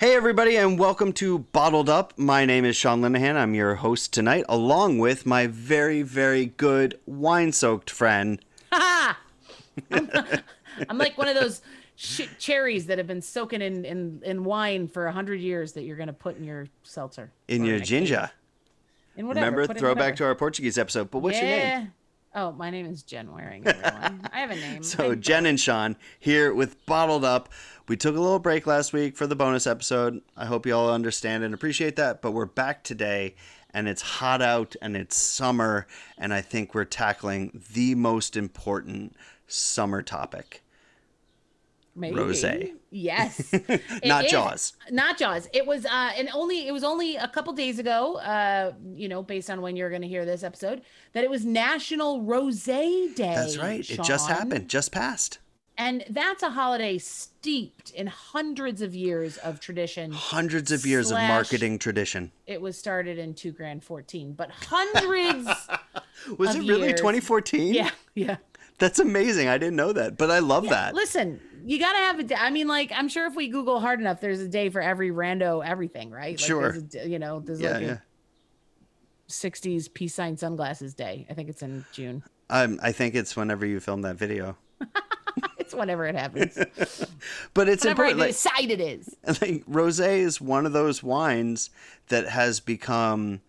Hey, everybody, and welcome to Bottled Up. My name is Sean Linehan. I'm your host tonight, along with my very, very good wine soaked friend. I'm, I'm like one of those sh- cherries that have been soaking in, in, in wine for a hundred years that you're gonna put in your seltzer. In your ginger. In whatever. Remember, throwback to our Portuguese episode. But what's yeah. your name? Oh, my name is Jen Waring. Everyone, I have a name. So, Jen and Sean here with Bottled Up. We took a little break last week for the bonus episode. I hope you all understand and appreciate that. But we're back today, and it's hot out and it's summer, and I think we're tackling the most important summer topic. Maybe. Rosé. Yes. Not is. Jaws. Not Jaws. It was uh and only it was only a couple days ago, uh, you know, based on when you're gonna hear this episode, that it was National Rosé Day. That's right. It just happened, just passed. And that's a holiday steeped in hundreds of years of tradition. Hundreds of years Slash- of marketing tradition. It was started in two grand fourteen, but hundreds Was it really years. 2014? Yeah, yeah. That's amazing. I didn't know that, but I love that. Listen, you gotta have a day. I mean, like, I'm sure if we Google hard enough, there's a day for every rando everything, right? Like, Sure. There's a, you know, there's yeah, like yeah. a 60s peace sign sunglasses day. I think it's in June. Um, I think it's whenever you film that video. It's whenever it happens. But it's Whenever I important. Like, decide it is. like rosé is one of those wines that has become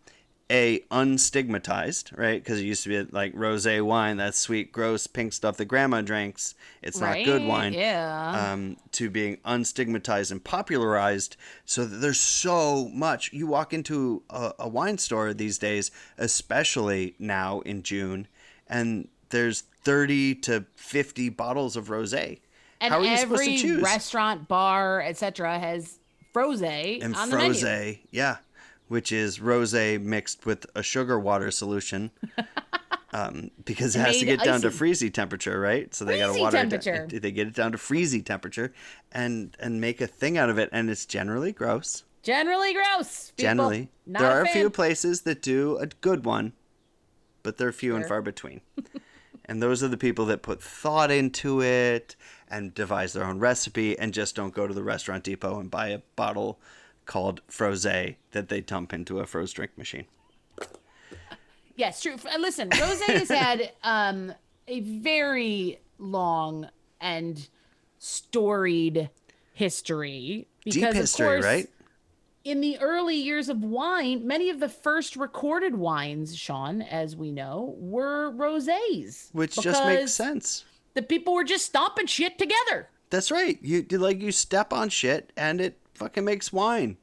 a unstigmatized, right? Because it used to be like rosé wine, that sweet, gross, pink stuff that grandma drinks. It's not good wine. Yeah. Um, to being unstigmatized and popularized, so there's so much. You walk into a, a wine store these days, especially now in June, and there's 30 to 50 bottles of rosé. and How are you supposed to every choose? restaurant, bar, etc., has frosé and on the menu. yeah, which is rosé mixed with a sugar water solution, um, because it has to get down to icy. freezy temperature, right? So they got to water it temperature. down. They get it down to freezy temperature, and and make a thing out of it, and it's generally gross. Generally gross. people. generally, Not there a are a few places that do a good one, but they're few and far between. and those are the people that put thought into it and devise their own recipe and just don't go to the restaurant depot and buy a bottle called Frosé that they dump into a froze drink machine. Yes, true. Listen, Rose has had um, a very long and storied history. Because Deep of course, right? In the early years of wine, many of the first recorded wines, Sean, as we know, were rosés. Which just makes sense. The people were just stomping shit together. That's right. You like you step on shit and it fucking makes wine.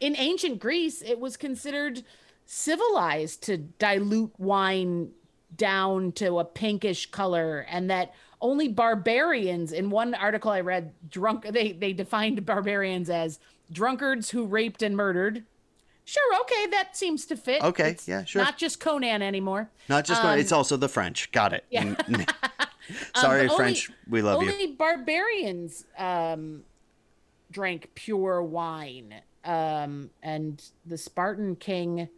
in ancient Greece, it was considered civilized to dilute wine down to a pinkish color, and that only barbarians. In one article I read, drunk they they defined barbarians as drunkards who raped and murdered. Sure, okay, that seems to fit. Okay, It's yeah, sure. Not just Conan anymore. Not just Um, it's also the French. Got it. Yeah. Mm, Sorry, Um, only- French. We love you. Only barbarians um, drank pure wine, um, and the Spartan king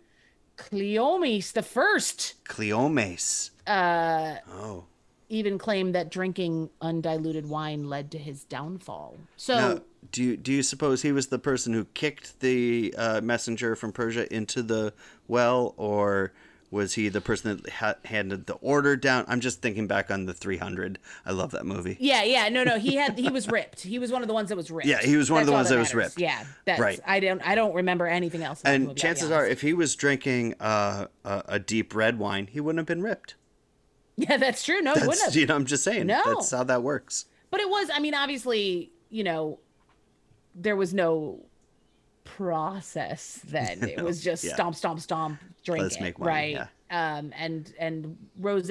Cleomes the First Cleomes. uh, Oh. even claimed that drinking undiluted wine led to his downfall. So Now, do you do you suppose he was the person who kicked the uh, messenger from Persia into the well, or was he the person that ha- handed the order down? I'm just thinking back on the 300. I love that movie. yeah, yeah, no, no, he had he was ripped. He was one of the ones that was ripped. Yeah, he was one of the ones that was ripped. Yeah, that's Right. I don't I don't remember anything else. And movie, chances are, if he was drinking uh, a, a deep red wine, he wouldn't have been ripped. yeah, that's true. No, he wouldn't have. you know, I'm just saying. No. That's how that works. But it was, I mean, obviously, you know, there was no process then. It was just yeah. stomp, stomp, stomp, drink Let's it, wine, right? yeah. Um, and and Rose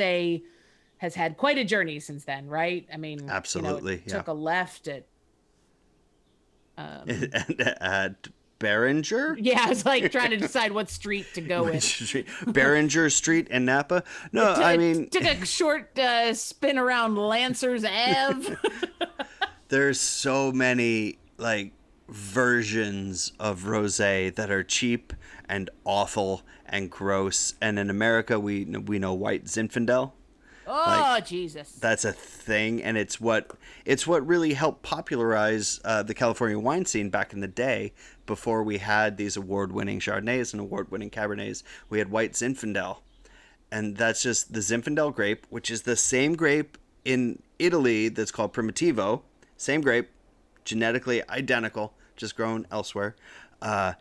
has had quite a journey since then, right? I mean, you know, Absolutely, yeah. took a left at. and at Beringer? Yeah, I was like trying to decide what street to go with. Street, Beringer Street in Napa? No, I mean, took a short uh, spin around Lancers Ave. there's so many like versions of rosé that are cheap and awful and gross. And in America, we we know white Zinfandel. Oh Jesus! That's a thing, and it's what it's what really helped popularize uh, the California wine scene back in the day. Before we had these award-winning Chardonnays and award-winning Cabernets, we had White Zinfandel, and that's just the Zinfandel grape, which is the same grape in Italy that's called Primitivo, same grape, genetically identical, just grown elsewhere. Uh,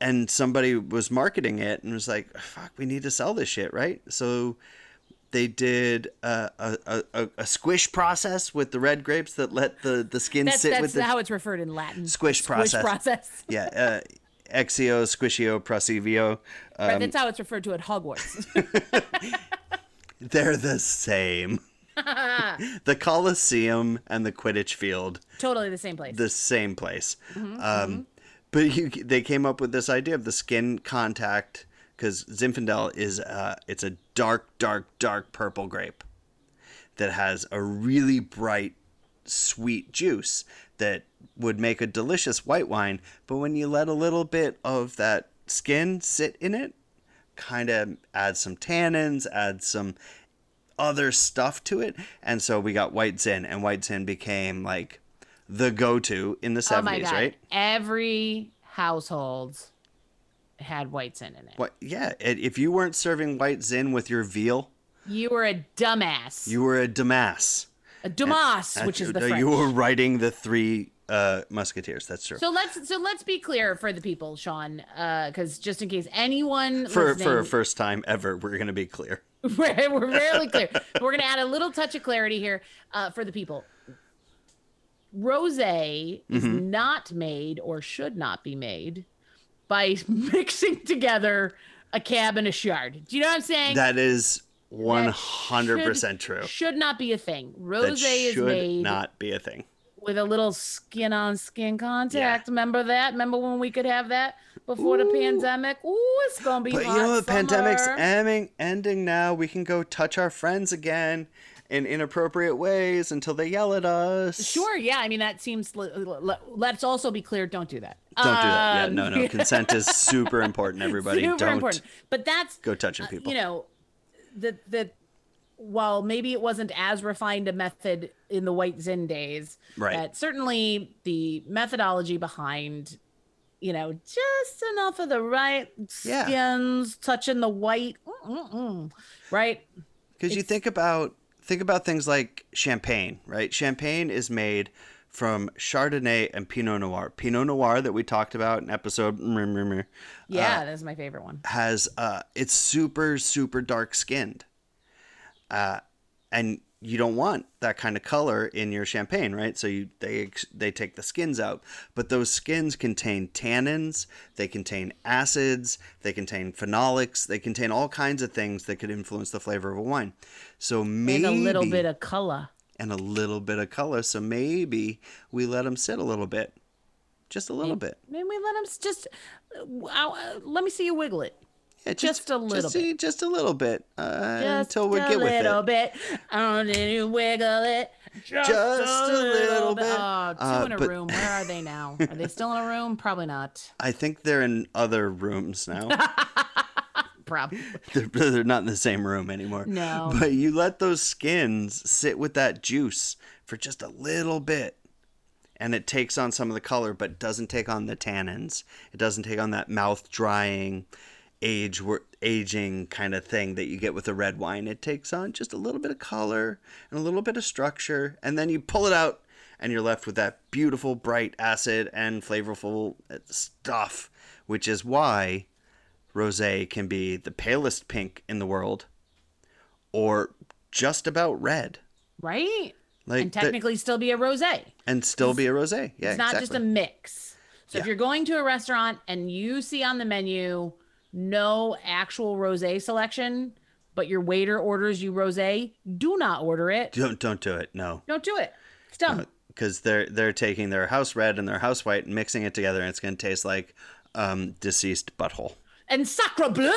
and somebody was marketing it and was like, "Fuck, we need to sell this shit, right?" So they did a, a, a, a squish process with the red grapes that let the, the skin That's sit that's with the how it's referred in Latin. Squish process. process. yeah uh, exio squishio prosivio Right, um, that's how it's referred to at Hogwarts. they're the same the coliseum and the quidditch field. Totally the same place. the same place. Mm-hmm, um, but you, they came up with this idea of the skin contact because zinfandel is uh, it's a dark dark dark purple grape that has a really bright sweet juice that would make a delicious white wine but when you let a little bit of that skin sit in it kind of add some tannins add some other stuff to it. And so we got white zin and white zin became like the go-to in the 70s oh right? Every household had white zin in it. what? Yeah. It, if you weren't serving white zin with your veal You were a dumbass. you were a damas a dumas, which is the Uh, French. you were writing the three uh musketeers. That's true. So let's so let's be clear for the people, Sean, because just in case anyone for listening, for a first time ever we're gonna be clear we're, we're rarely clear. We're gonna add a little touch of clarity here uh, for the people. Rosé is Mm-hmm. not made or should not be made by mixing together a cab and a chard. Do you know what I'm saying? that is 100% should, true Should not be a thing. that is should made not be a thing with a little skin on skin contact. Remember that? Remember when we could have that before the pandemic? Ooh, it's gonna be But you hot know what? Pandemic's ending, ending now. We can go touch our friends again in inappropriate ways until they yell at us. Sure, yeah. I mean, that seems. Let's also be clear. Don't do that. Don't do that. Yeah, Um, no, no. Consent is super important, everybody. Super Don't important. But that's go touching people. you know, the the while maybe it wasn't as refined a method in the White Zin days, Right. But certainly the methodology behind, you know, just enough of the right Yeah. skins touching the white, right? Because you think about think about things like champagne, right? Champagne is made from Chardonnay and Pinot Noir. Pinot Noir that we talked about in episode mm, mm, mm, Yeah, uh, that's my favorite one. has uh it's super super dark skinned uh and you don't want that kind of color in your champagne right so you they they take the skins out but those skins contain tannins they contain acids they contain phenolics they contain all kinds of things that could influence the flavor of a wine so maybe And a little bit of color. and a little bit of color so maybe we let them sit a little bit just a little bit Maybe we let them just. Uh, uh, let me see you wiggle it. Yeah, Just a little just, a- just a little bit uh, Just until we get with it Just a little bit. Oh, did you wiggle it? Just, Just a little bit. Oh, two Uh, in a but- room. Where are they now? Are they still in a room? Probably not. I think they're in other rooms now. Probably. they're, they're not in the same room anymore. No. But you let those skins sit with that juice for just a little bit. And it takes on some of the color, but doesn't take on the tannins. It doesn't take on that mouth drying, age aging kind of thing that you get with a red wine. It takes on just a little bit of color and a little bit of structure, and then you pull it out, and you're left with that beautiful, bright acid and flavorful uh, stuff, which is why rosé can be the palest pink in the world or just about red Right? like and the- technically still be a rosé. and still be a rosé yeah It's not exactly. just a mix. So if you're going to a restaurant and you see on the menu no actual rosé selection, but your waiter orders you rosé, do not order it. don't don't do it no Don't do it. It's dumb. because they're they're taking their house red and their house white and mixing it together and it's going to taste like um deceased butthole And sacre bleu!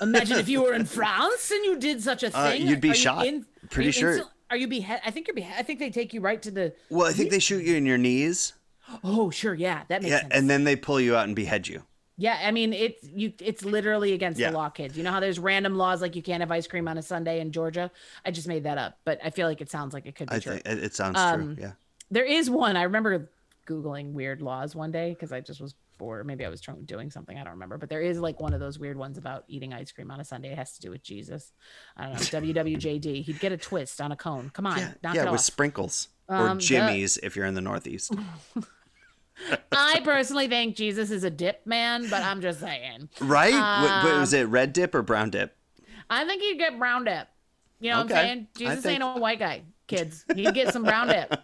Imagine if you were in France and you did such a Uh, thing. you'd be Are you shot. in- Pretty are you sure. instant- Are you behead? I think you're behead. I think they take you right to the. well i think they shoot you in your knees Oh, sure, yeah, that makes yeah sense. and then they pull you out and behead you Yeah, I mean it's you. It's literally against Yeah. the law, kids. You know how there's random laws like you can't have ice cream on a Sunday in Georgia. I just made that up, but I feel like it sounds like it could be I true. think it, sounds Um, true. Yeah. There is one. I remember googling weird laws one day because I just was bored. Maybe I was trying, doing something. I don't remember. But there is like one of those weird ones about eating ice cream on a Sunday. It has to do with Jesus. I don't know. WWJD. He'd get a twist on a cone. Come on, Yeah, yeah it with off. sprinkles or Um, the- jimmies if you're in the Northeast. I personally think Jesus is a dip man, but I'm just saying. Right? Um, was it red dip or brown dip? I think he'd get brown dip. You know what I'm saying? Jesus think- ain't a white guy, kids. He'd get some brown dip.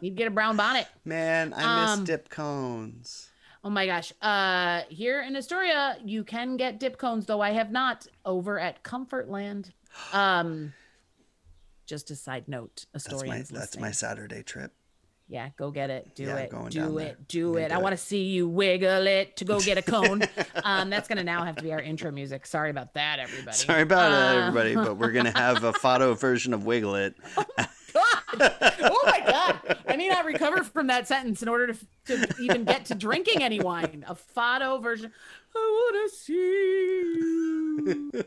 He'd get a brown bonnet. Man, I miss um, dip cones. Oh my gosh. Uh here in Astoria, you can get dip cones, though I have not over at Comfortland. Um just a side note, That's my that's my Saturday trip. Yeah, go get it. Do Yeah, it. Do it. there. Do it. I want to see you wiggle it to go get a cone. um, that's gonna now have to be our intro music. Sorry about that, everybody. Sorry about it, Uh, everybody, but we're gonna have a Fado version of Wiggle It. God. Oh my God. I may not recover from that sentence in order to, to even get to drinking any wine. A Fado version. I want to see you.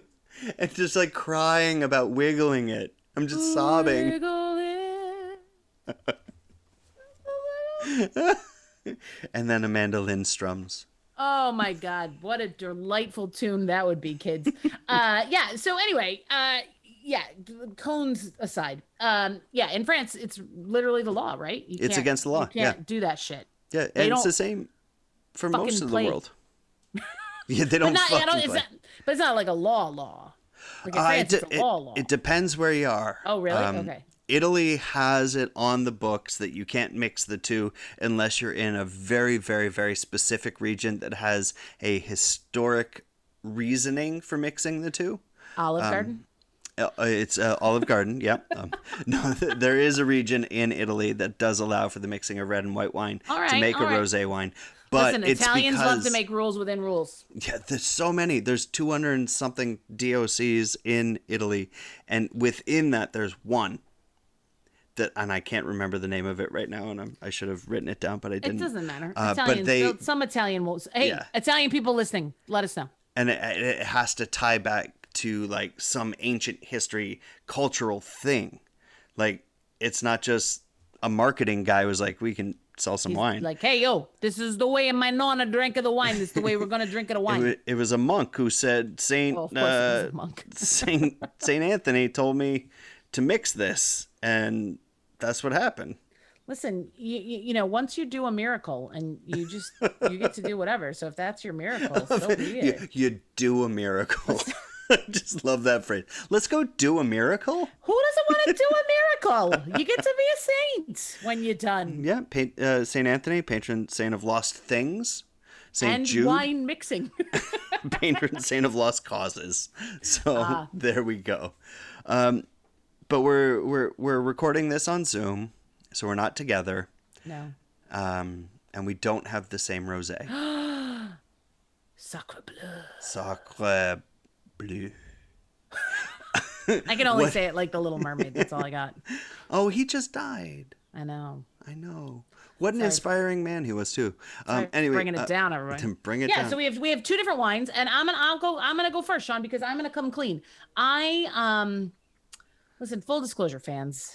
and just like crying about wiggling it. I'm just sobbing. Wiggle it. And then Amanda Lindstrom's. Oh my God. What a delightful tune that would be, kids. Uh, yeah. So, anyway, uh, yeah, cones aside. Um, yeah, in France, it's literally the law, right? You It's against the law, You can't do that shit. Yeah, and it's the same for most of the play. world. yeah, they don't not, fucking don't, it's play. not, but it's not like a law law. Like Uh, France, it, it's de- a law law. it, it depends where you are. Oh, really? Um, Okay. Italy has it on the books that you can't mix the two unless you're in a very, very, very specific region that has a historic reasoning for mixing the two. Olive um, Garden. Uh, it's uh, Olive Garden. Yep. Um, no, there is a region in Italy that does allow for the mixing of red and white wine All to make a right. rosé wine. But Listen, Italians because love to make rules within rules. yeah, there's so many. There's 200 and something DOCs in Italy, and within that, there's one that, and I can't remember the name of it right now, and I'm, I should have written it down, but I didn't. It doesn't matter. Uh, but Italians, they- some Italian will. Hey, Yeah. Italian people listening, let us know. and it, it has to tie back to like some ancient history, cultural thing. Like it's not just a marketing guy was like, we can sell some wine. Like, hey, yo, this is the way my nonna drank of the wine. This is the way we're gonna drink of the it, wine. wa- it was a monk who said Saint Well, of course it was uh, a monk. Saint Saint Anthony told me to mix this, and that's what happened. Listen, you, you you know, once you do a miracle and you just you get to do whatever. So if that's your miracle, so be You, it. you do a miracle. I just love that phrase. Let's go do a miracle. Who doesn't want to do a miracle? You get to be a saint when you're done. Yeah, pa- uh, Saint Anthony, patron saint of lost things. Saint and Jude, wine mixing. patron saint of lost causes. So Ah. there we go. Um, but we're we're we're recording this on Zoom, so we're not together, no. um, and we don't have the same rosé. Sacre bleu. Sacre bleu. I can only What- say it like the Little Mermaid. That's all I got. Oh, he just died. I know. I know. What an inspiring man he was too. Um, Sorry, anyway, bringing it uh, down, everyone. to bring it yeah, down. so we have we have two different wines, and I'm gonna I'll go I'm gonna go first, Sean, because I'm gonna come clean. I um, listen, full disclosure, fans,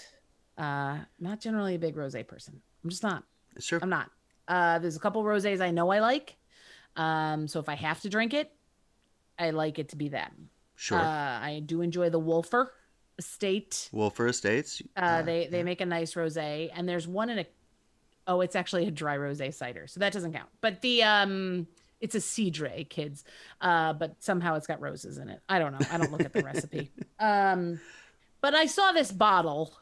uh, not generally a big rosé person. I'm just not. sure. I'm not. Uh, there's a couple rosés I know I like. Um, so if I have to drink it, I like it to be that. Sure. Uh, I do enjoy the Wölffer Estate. Wölffer Estates. Uh, they they make a nice rosé, and there's one in a. Oh, it's actually a dry rosé cider, so that doesn't count. But the um, it's a cidre, kids. Uh, but somehow it's got roses in it. I don't know. I don't look at the recipe. Um, but I saw this bottle,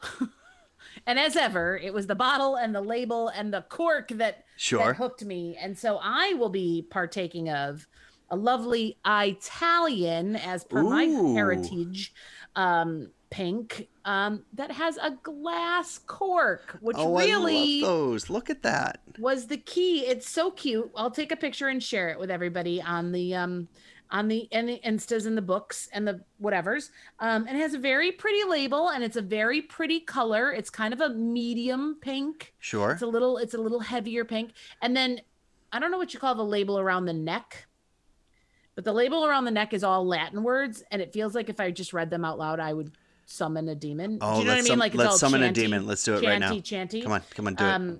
and as ever, it was the bottle and the label and the cork that Sure. that hooked me. And so I will be partaking of a lovely Italian, as per my heritage, um, pink um, that has a glass cork, which oh, really those. Look at that. was the key. It's so cute. I'll take a picture and share it with everybody on the um on the and the instas and the books and the whatevers. Um, and it has a very pretty label and it's a very pretty color. It's kind of a medium pink. Sure. It's a little it's a little heavier pink. And then I don't know what you call the label around the neck. but the label around the neck is all Latin words, and it feels like if I just read them out loud, I would summon a demon. Oh, do you know what I let's mean? sum- like it's let's all summon a demon. Let's do it right now. chanty, Chanty, Come on, come on, do it. Um,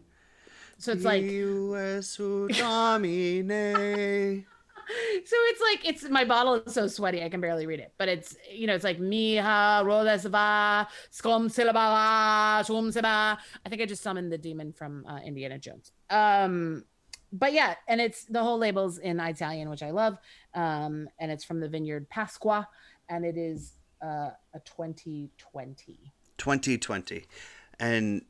so it's like Jesu Domine. so it's like it's my bottle is so sweaty I can barely read it. But it's you know it's like miha rodesva skom silaba shum seba. I think I just summoned the demon from uh, Indiana Jones. Um, but yeah, and it's the whole label's in Italian, which I love. Um, and it's from the vineyard Pasqua, and it is uh, a 2020. 2020. And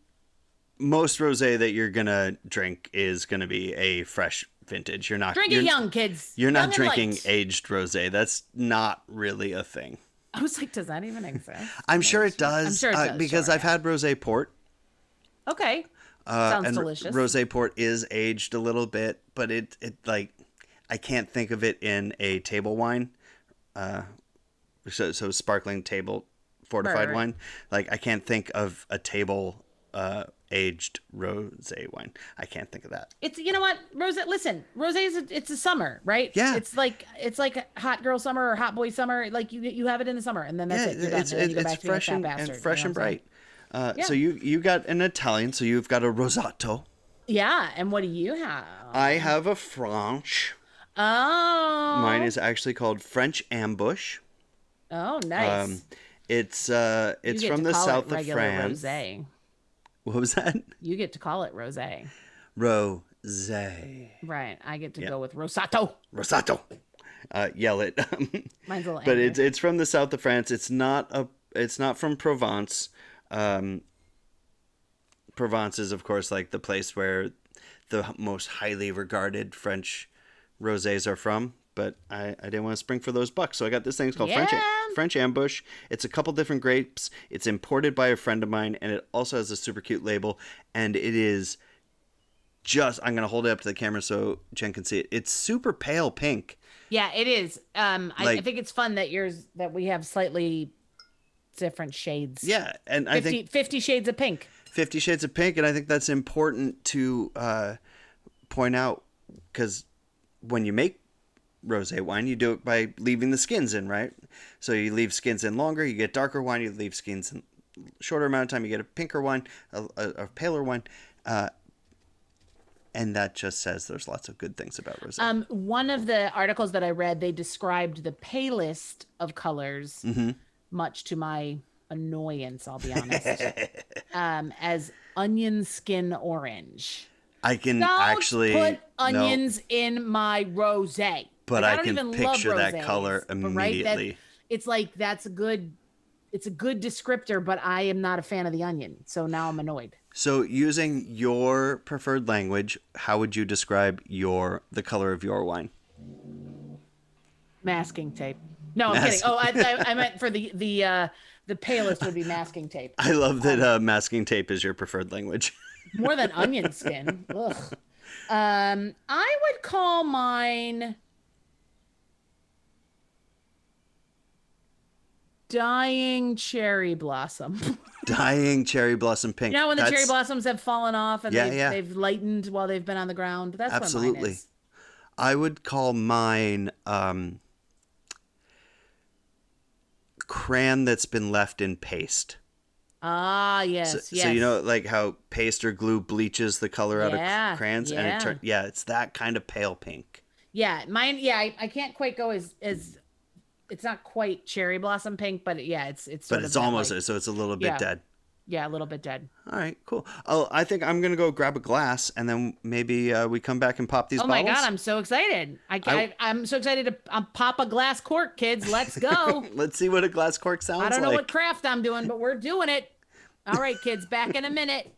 most rosé that you're gonna drink is gonna be a fresh vintage. You're not Drink you're, it young, kids. You're not Young drinking light. aged rosé. That's not really a thing. I was like, does that even exist? I'm sure it does. I'm sure it uh, does, because sure, I've had rosé port. Okay. Uh, Sounds and delicious. Rosé port is aged a little bit, but it it like I can't think of it in a table wine. Uh, so so sparkling table fortified wine. Like I can't think of a table uh, aged rosé wine. I can't think of that. It's you know what, Rose. Listen, Rose is a, it's a summer, right? Yeah. It's like it's like hot girl summer or hot boy summer. Like you you have it in the summer, and then that's yeah, it. It's and you it's back to being a fresh and, bastard, and you fresh know and what I'm saying? bright. Uh, Yeah. So you you got an Italian, so you've got a rosato. Yeah. And what do you have? I have a French. Oh. Mine is actually called French Ambush. Oh, nice. Um, it's uh, it's from the south of France. Rosé. What was that? You get to call it rosé. Rosé. Right. I get to go with rosato. Rosato. Uh, yell it. Mine's a little but angry. it's it's from the south of France. It's not a it's not from Provence. Um, Provence is of course like the place where the most highly regarded French rosés are from. But I, I didn't want to spring for those bucks, so I got this thing. It's called French Yeah. French Ambush. It's a couple different grapes. It's imported by a friend of mine, and it also has a super cute label. And it is just I'm gonna hold it up to the camera so Jen can see it. It's super pale pink. Yeah, it is. Um, I, I think it's fun that yours that we have slightly different shades. Yeah, and I think 50 shades of pink. Fifty Shades of Pink, and I think that's important to uh, point out because when you make rosé wine, you do it by leaving the skins in, right? So you leave skins in longer, you get darker wine. You leave skins in shorter amount of time, you get a pinker wine, a, a, a paler wine, uh, and that just says there's lots of good things about rosé. Um, one of the articles that I read, they described the palest of colors, Mm-hmm. much to my annoyance, I'll be honest, um, as onion skin orange. I can Don't actually put no, onions in my rosé. But Like, I don't can picture that rosés, color but right, that- immediately. it's like that's a good, it's a good descriptor, but I am not a fan of the onion, so now I'm annoyed. So, using your preferred language, how would you describe your the color of your wine? Masking tape. No, I'm Mas- kidding. Oh, I, I, I meant for the the uh, the palest would be masking tape. I love that uh, masking tape is your preferred language. more than onion skin. Ugh. Um, I would call mine dying cherry blossom. Dying cherry blossom pink. you know when the cherry blossoms have fallen off and Yeah, they've, yeah. they've lightened while they've been on the ground. That's Absolutely. I would call mine um, crayon that's been left in paste. Ah, yes, So, yes. so you know, like how paste or glue bleaches the color out Yeah, of crayons, and yeah. it turn yeah, it's that kind of pale pink. yeah, mine. Yeah, I, I can't quite go as as. It's not quite cherry blossom pink, but yeah, it's it's. Sort But it's almost like- so it's a little bit Yeah. dead. yeah, a little bit dead. All right, cool. Oh, I think I'm gonna go grab a glass, and then maybe uh, we come back and pop these bottles. Oh my god, I'm so excited! I, I- I, am so excited to um, pop a glass cork, kids. Let's go! Let's see what a glass cork sounds like. I don't know like. what craft I'm doing, but we're doing it. All right, kids, back in a minute.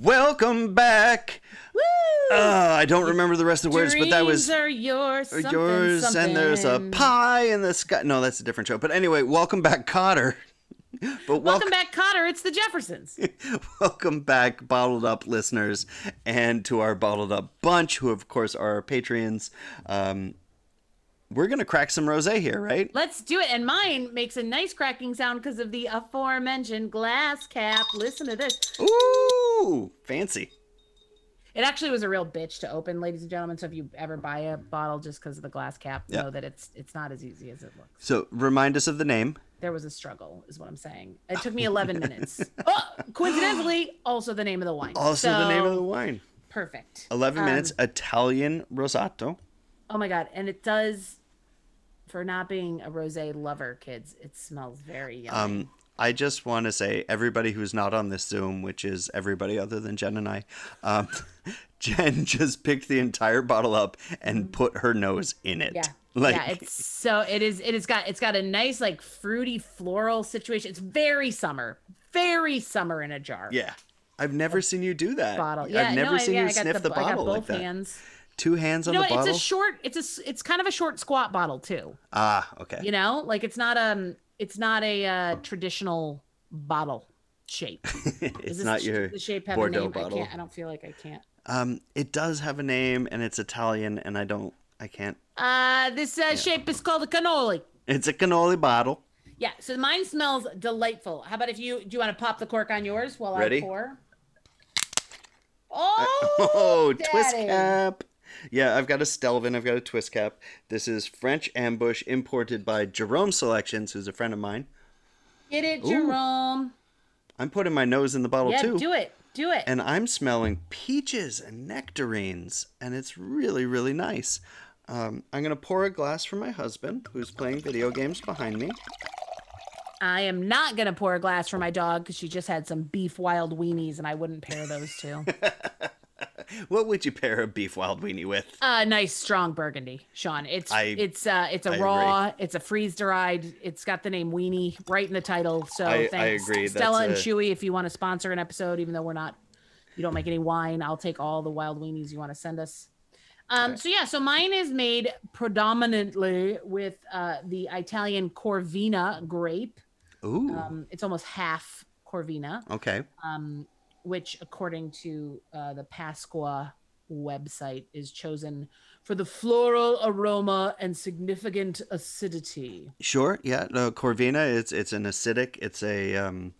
Welcome back. Woo! Uh, I don't remember the rest of the words, but that was Dreams are yours. are Something, yours, something. and there's a pie in the sky. No, that's a different show. But anyway, welcome back, Kotter. But Welcome back, Kotter. It's the Jeffersons. welcome back, bottled up listeners, and to our bottled up bunch, who of course are our patrons. Um, we're gonna crack some rosé here, right? Let's do it. And mine makes a nice cracking sound because of the aforementioned glass cap. Listen to this. Ooh, fancy. It actually was a real bitch to open, ladies and gentlemen. So if you ever buy a bottle just because of the glass cap, Yeah. know that it's it's not as easy as it looks. So remind us of the name. There was a struggle, is what I'm saying. It took me 11 minutes. Oh, coincidentally, also the name of the wine. Also the name of the wine. perfect. 11 Um, minutes Italian Rosato. Oh my god, and it does. For not being a rosé lover, kids, it smells very yummy. Um, I just want to say, everybody who's not on this Zoom, which is everybody other than Jen and I, um, Jen just picked the entire bottle up and put her nose in it. Yeah. Like, yeah, it's so it is it has got it's got a nice like fruity floral situation. It's very summer. Very summer in a jar. yeah. I've never seen you do that. Bottle. Yeah, I've never no, I- seen yeah, you I sniff the, I got bottle both like that. hands. Two hands on You know, the it's bottle. a short. It's a. It's kind of a short squat bottle too. ah, okay. You know, like it's not um. It's not a uh, traditional bottle shape. it's not your the shape have Bordeaux a name? bottle. I can't. I don't feel like I can't. Um, it does have a name and it's Italian, and I don't, I can't. Uh, this uh, shape is called a cannoli. It's a cannoli bottle. Yeah, so mine smells delightful. How about if you do you want to pop the cork on yours while Ready? I pour? Oh, Oh, twist cap. Yeah, I've got a Stelvin. I've got a twist cap. This is French ambush imported by Jerome Selections, who's a friend of mine. Get it, Jerome. I'm putting my nose in the bottle Yeah, too. do it. Do it. And I'm smelling peaches and nectarines, and it's really, really nice. Um, I'm going to pour a glass for my husband, who's playing video games behind me. I am not gonna pour a glass for my dog because she just had some beef wild weenies, and I wouldn't pair those two. What would you pair a beef wild weenie with? uh, nice strong burgundy, Sean. It's I- it's uh it's a I raw, it's a freeze dried. It's got the name Weenie right in the title. So I- I thanks, agree. Stella and a- Chewy. If you want to sponsor an episode, even though we're not, you don't make any wine, I'll take all the wild weenies you want to send us. Um, So yeah, so mine is made predominantly with uh, the Italian Corvina grape. Ooh, Um, it's almost half Corvina, okay. um, which, according to uh, the Pasqua website, is chosen for the floral aroma and significant acidity. Sure, yeah. No, Corvina, it's it's an acidic, it's a um,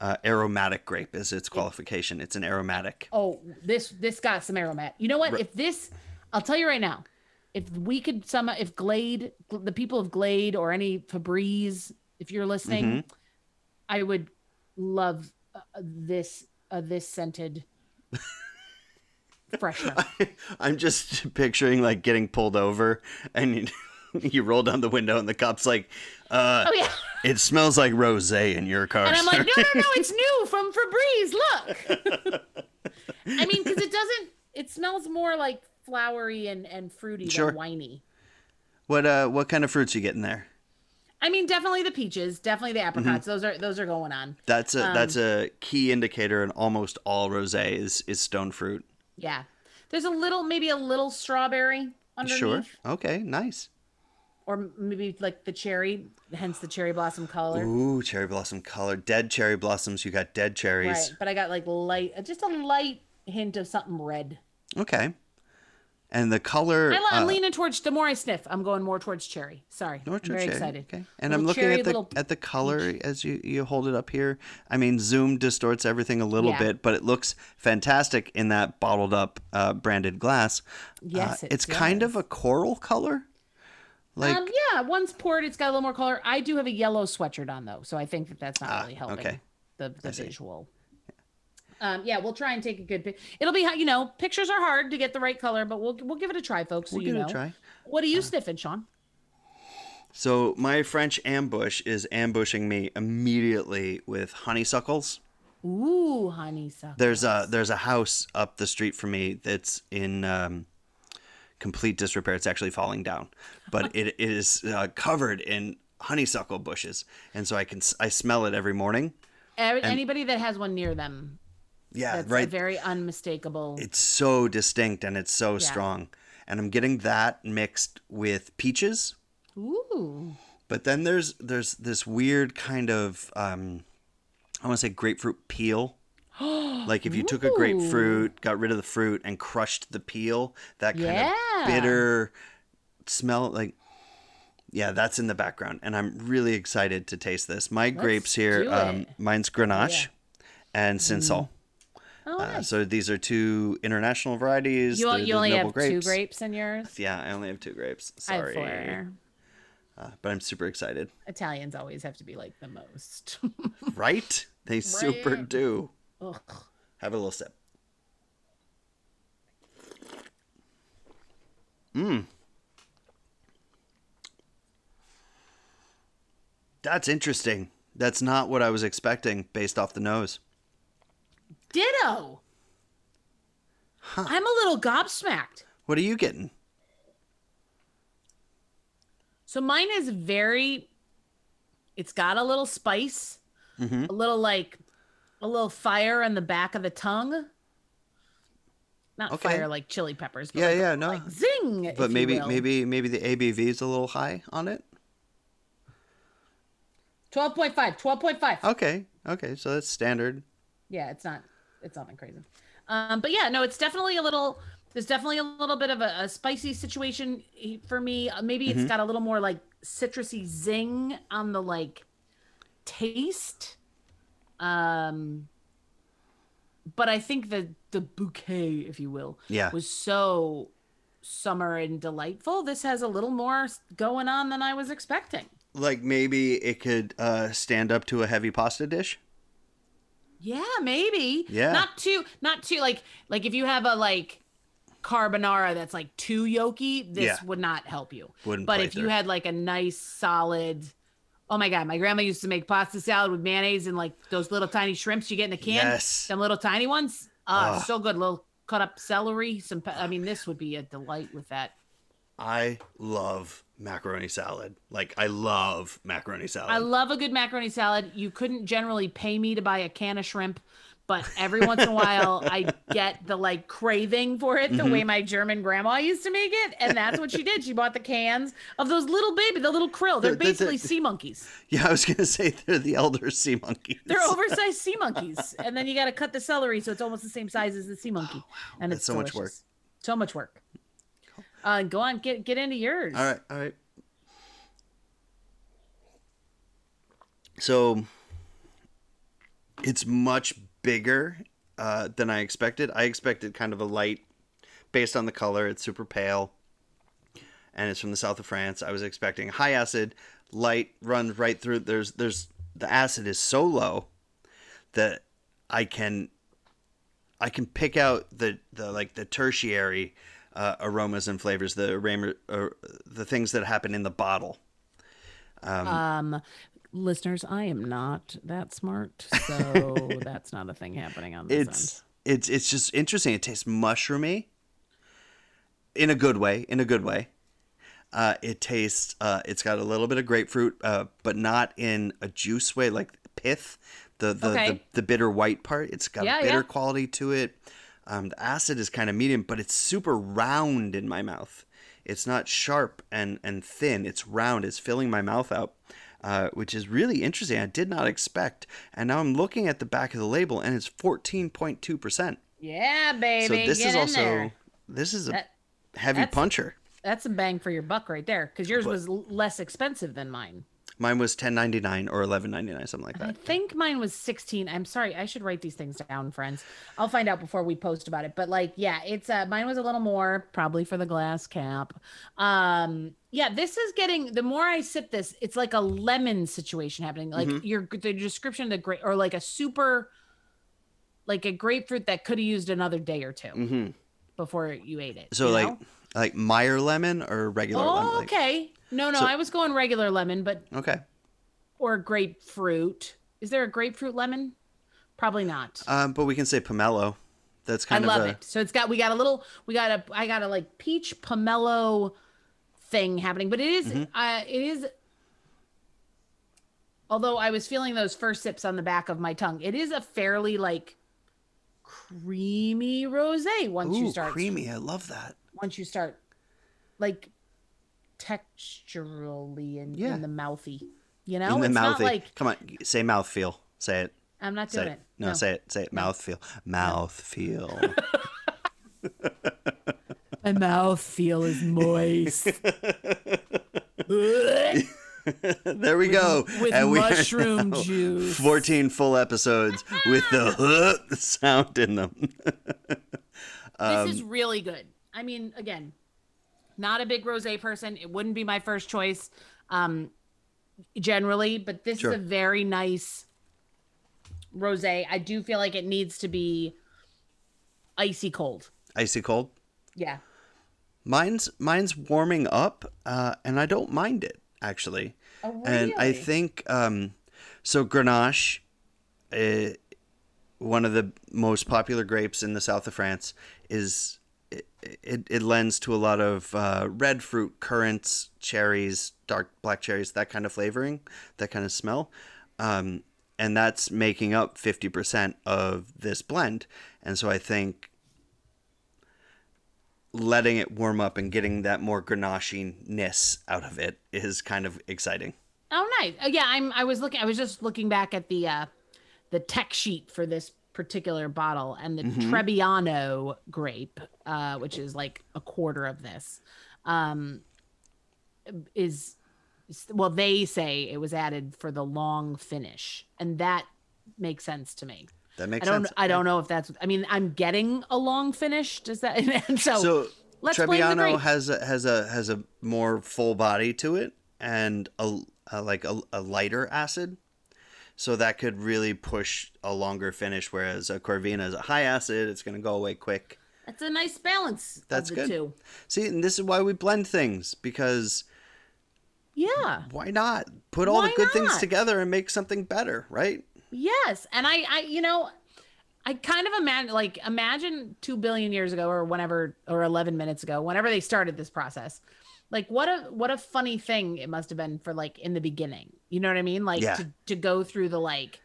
uh, aromatic grape is its qualification. It's an aromatic. Oh, this this got some aromat. You know what? If this, I'll tell you right now, if we could some, if Glade, the people of Glade or any Febreze, if you're listening, Mm-hmm. I would love uh, this uh, this scented freshener. I'm just picturing like getting pulled over and you, you roll down the window and the cop's like, uh, Oh yeah. it smells like rosé in your car. And I'm sir." like, no, no, no, it's new from Febreze. Look. I mean, because it doesn't. It smells more like flowery and and fruity Sure. than winey. what uh what kind of fruits you getting there? I mean, definitely the peaches, definitely the Mm-hmm. apricots. Those are those are going on. That's a Um, that's a key indicator in almost all rosé is is stone fruit. Yeah. There's a little, maybe a little strawberry underneath, Sure. Okay, nice. or maybe like the cherry, hence the cherry blossom color. Ooh, cherry blossom color. Dead cherry blossoms. You got dead cherries. Right. But I got like light, just a light hint of something red. Okay. And the color. I, I'm uh, leaning towards. The more I sniff, I'm going more towards cherry. Sorry, More I'm towards very cherry, excited. Okay. And Little I'm looking cherry, at the little at the color as you you hold it up here. I mean, zoom distorts everything a little Yeah. bit, but it looks fantastic in that bottled up uh, branded glass. Yes, Uh, it it's kind of a coral color. Like um, yeah, once poured, it's got a little more color. I do have a yellow sweatshirt on though, so I think that that's not really helping Ah, okay. the the visual. Um, yeah, we'll try and take a good. pic. It'll be you know pictures are hard to get the right color, but we'll we'll give it a try, folks. We'll you give it a try. What are you sniffing, Sean? so, my French ambush is ambushing me immediately with honeysuckles. Ooh, honeysuckle. There's a there's a house up the street from me that's in um, complete disrepair. It's actually falling down, but it is uh, covered in honeysuckle bushes, and so I can I smell it every morning. Every- Anybody that has one near them, Yeah, that's right. a very unmistakable. it's so distinct and it's so strong, and I'm getting that mixed with peaches. Ooh, But then there's there's this weird kind of um, I want to say grapefruit peel. like if you took a grapefruit, got rid of the fruit, and crushed the peel, that kind Yeah. of bitter smell. Like, yeah, that's in the background, and I'm really excited to taste this. My grapes here, um. Mine's Grenache and Cinsault, Oh, Uh, so these are two international varieties. you, you only have two grapes in yours. Yeah, I only have two grapes. I have Sorry, four. Uh, but I'm super excited. Italians always have to be like the most. Right? They super do. Ugh. Have a little sip. Mmm. That's interesting. That's not what I was expecting based off the nose. Ditto. I'm a little gobsmacked. What are you getting? So mine is very. It's got a little spice, Mm-hmm. a little like, a little fire on the back of the tongue. Not Okay. fire like chili peppers. But Yeah, like, yeah, no. like zing. But maybe maybe maybe the ABV is a little high on it. 12.5, 12.5. Okay. Okay, so that's standard. Yeah, it's not it's nothing crazy. Um, but yeah, no, it's definitely a little there's definitely a little bit of a, a spicy situation for me. Uh, Maybe Mm-hmm. it's got a little more like citrusy zing on the like taste. Um but I think the the bouquet, if you will, Yeah. was so summer and delightful. This has a little more going on than I was expecting. Like maybe it could uh, stand up to a heavy pasta dish. Yeah, maybe. Yeah. Not too not too like like if you have a like carbonara that's like too yolky, this Yeah. would not help you. Wouldn't but if you had like a nice solid Oh my god, my grandma used to make pasta salad with mayonnaise and like those little tiny shrimps you get in a can. Yes. Them little tiny ones. Ah, Ugh. so good. Little cut up celery, some pe- I mean this would be a delight with that. I love macaroni salad. Like I love macaroni salad. I love a good macaroni salad. You couldn't generally pay me to buy a can of shrimp, but every once in a while I get the like craving for it the Mm-hmm. way my German grandma used to make it. And that's what she did. She bought the cans of those little baby, the little krill. They're The- the- the- basically sea monkeys. yeah, I was gonna say they're the elder sea monkeys. They're oversized sea monkeys. And then you got to cut the celery so it's almost the same size as the sea monkey. And That's it's so much work. So much work. Uh, go on, get get into yours. All right, all right. So it's much bigger uh, than I expected. I expected kind of a light, based on the color. It's super pale, and it's from the south of France. I was expecting high acid, light, runs right through. There's there's the acid is so low that I can I can pick out the, the like the tertiary uh, aromas and flavors, the aroma, uh, the things that happen in the bottle. Um, listeners, I am not that smart, so that's not a thing happening on this It's it's it's just interesting. It tastes mushroomy in a good way. In a good way. Uh, it tastes. Uh, it's got a little bit of grapefruit, uh, but not in a juice way, like pith. The the, Okay. the, the bitter white part. It's got Yeah, a bitter yeah. quality to it. Um, the acid is kind of medium, but it's super round in my mouth. It's not sharp and and thin. It's round. It's filling my mouth out. Uh, which is really interesting. I did not expect. And now I'm looking at the back of the label, and it's 14.2%. Yeah, baby. So this get is also there. this is a That- heavy that's- puncher. That's a bang for your buck right there, because yours was l- less expensive than mine. Mine was 10.99 or 11.99, something like that. I think mine was 16. I'm sorry, I should write these things down, friends. I'll find out before we post about it. But like, yeah, it's uh mine was a little more, probably for the glass cap. Um, yeah, this is getting the more I sip this, it's like a lemon situation happening. Like Mm-hmm. your the description of the grape or like a super like a grapefruit that could have used another day or 2 hmm before you ate it. So you like know? like Meyer lemon or regular lemon? Oh, Like- okay. No, no, So- I was going regular lemon, but okay. or grapefruit. Is there a grapefruit lemon? Probably not. Um, but we can say pomelo. That's I kind of I love a, it. So it's got we got a little we got a I got a like peach pomelo thing happening, but it is, Mm-hmm. uh it is although I was feeling those first sips on the back of my tongue, it is a fairly like creamy rosé once you start creamy. I love that. once you start like texturally in, Yeah. in the mouthy. You know, In the it's not mouthy. like Come on, say mouth feel. Say it. I'm not Say doing it. it. No, say it. Say it. Mouth feel. Mouth feel. My mouth feel is moist. there we go. with And mushroom juice. 14 full episodes with the sound in them. Um, this is really good. I mean, again, not a big rosé person. It wouldn't be my first choice, um, generally, but this Sure. is a very nice rosé. I do feel like it needs to be icy cold. Icy cold. Yeah. Mine's mine's warming up, uh, and I don't mind it actually. Oh, really? And I think um, so. Grenache, uh, one of the most popular grapes in the south of France, is it, it, lends to a lot of uh, red fruit, currants, cherries, dark black cherries, that kind of flavoring, that kind of smell. Um, and that's making up 50% of this blend. And so I think letting it warm up and getting that more grenache-ness out of it is kind of exciting. Oh, nice. Oh, yeah. I'm. I was looking. I was just looking back at the uh, the tech sheet for this particular bottle, and the Mm-hmm. Trebbiano grape, uh, which is like a quarter of this, um, is well. They say it was added for the long finish, and that makes sense to me. That makes I don't. sense. I don't know if that's. I mean, I'm getting a long finish. Does that? And so, So let's Trebbiano has a, has a has a more full body to it and a, a like a, a lighter acid, so that could really push a longer finish. Whereas a Corvina is a high acid; it's going to go away quick. that's a nice balance. That's of the good. Two. See, and this is why we blend things because Yeah. why not put all the Why good things together and make something better, right? Yes, and I, I, you know, I kind of imagine, like, imagine two billion years ago, or whenever, or eleven minutes ago, whenever they started this process. Like, what a what a funny thing it must have been for like in the beginning. You know what I mean? Like Yeah. to to go through the like.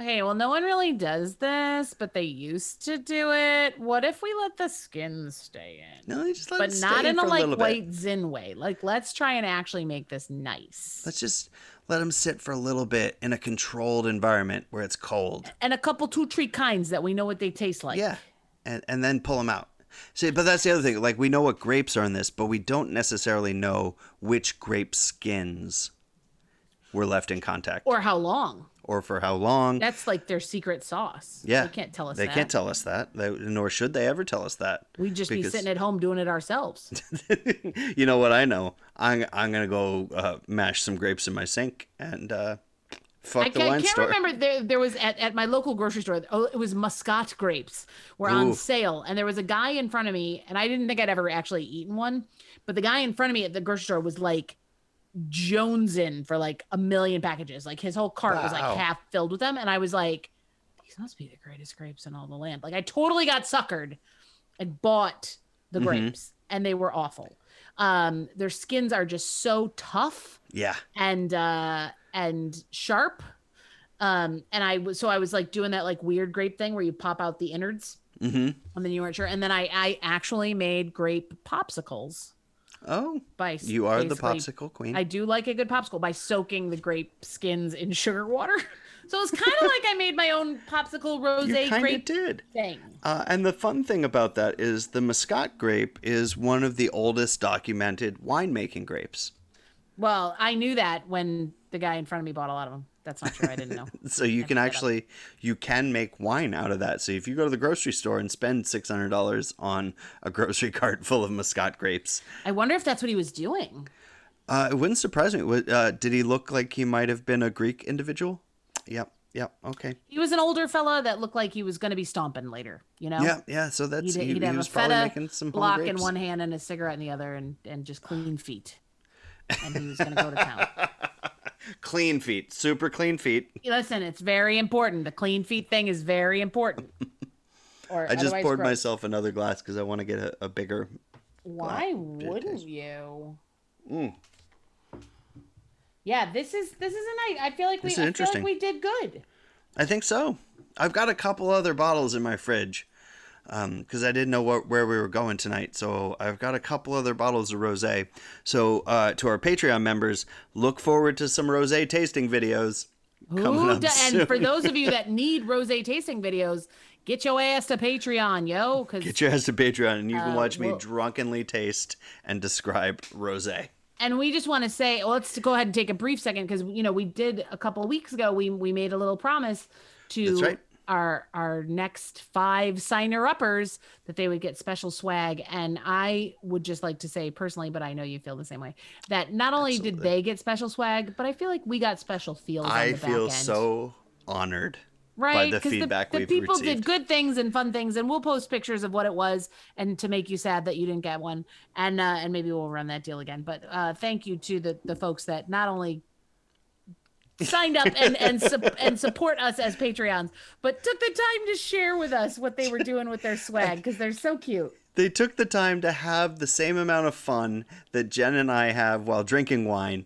Okay, well, no one really does this, but they used to do it. What if we let the skin stay in? No, you just let but it not in a like white zin way. Like, let's try and actually make this nice. Let's just let them sit for a little bit in a controlled environment where it's cold. and a couple two tree kinds that we know what they taste like. Yeah, and and then pull them out. See, but that's the other thing. Like we know what grapes are in this, but we don't necessarily know which grape skins were left in contact or, how long? Or for how long. That's like their secret sauce. yeah, They can't tell us They that. can't tell us that. They, nor should they ever tell us that. We'd just be sitting at home doing it ourselves. you know what I know? I'm I'm gonna go uh, mash some grapes in my sink and uh, fuck I the can't, wine can't store. remember. There, there was at, at my local grocery store. Oh, it was Muscat grapes were on sale, and there was a guy in front of me, and I didn't think I'd ever actually eaten one, but the guy in front of me at the grocery store was like jonesing for like a million packages. Like his whole cart was like half filled with them, and I was like, these must be the greatest grapes in all the land. Like I totally got suckered and bought the Mm-hmm. grapes, and they were awful. Um, their skins are just so tough Yeah, and uh and sharp um and i was so i was like doing that like weird grape thing where you pop out the innards mm-hmm. and then you weren't sure and then i i actually made grape popsicles Oh, by you are the popsicle queen. i do like a good popsicle by soaking the grape skins in sugar water so it's kind of like i made my own popsicle rose you kind of grape did. thing Uh, and the fun thing about that is the Muscat grape is one of the oldest documented winemaking grapes. well i knew that when the guy in front of me bought a lot of them that's not true i didn't know So you can actually you can make wine out of that. So if you go to the grocery store and spend six hundred dollars on a grocery cart full of Muscat grapes, i wonder if that's what he was doing uh, it wouldn't surprise me. Uh, did he look like he might have been a Greek individual? Yep. Yep. Okay. he was an older fella that looked like he was going to be stomping later you know Yeah. Yeah. So that's He'd, he, he'd he was a probably making some block in one hand and a cigarette in the other, and and just clean feet. And he was going to go to town. Clean feet, super clean feet. Listen, it's very important. The clean feet thing is very important. Or I just poured gross. myself another glass because I want to get a, a bigger. Why wouldn't you? Mm. Yeah, this is this is a night. I feel like we I feel like we did good. I think so. I've got a couple other bottles in my fridge because I didn't know what, where we were going tonight. So I've got a couple other bottles of rosé. So uh, to our Patreon members, look forward to some rosé tasting videos up do- and for those of you that need rose tasting videos, get your ass to Patreon, yo, because Get your ass to Patreon and you can Uh, watch me well- drunkenly taste and describe rosé. and we just want to say, well, let's go ahead and take a brief second because you know we did a couple of weeks ago. We we made a little promise to That's right. Our our next five signer uppers that they would get special swag, and I would just like to say personally, but I know you feel the same way. That not only did they get special swag, but I feel like we got special feels. I the feel so honored right by the feedback the, we've people received. did good things and fun things and we'll post pictures of what it was and to make you sad that you didn't get one and uh and maybe we'll run that deal again but uh thank you to the the folks that not only signed up and and sup- and support us as patreons but took the time to share with us what they were doing with their swag because they're so cute They took the time to have the same amount of fun that Jen and I have while drinking wine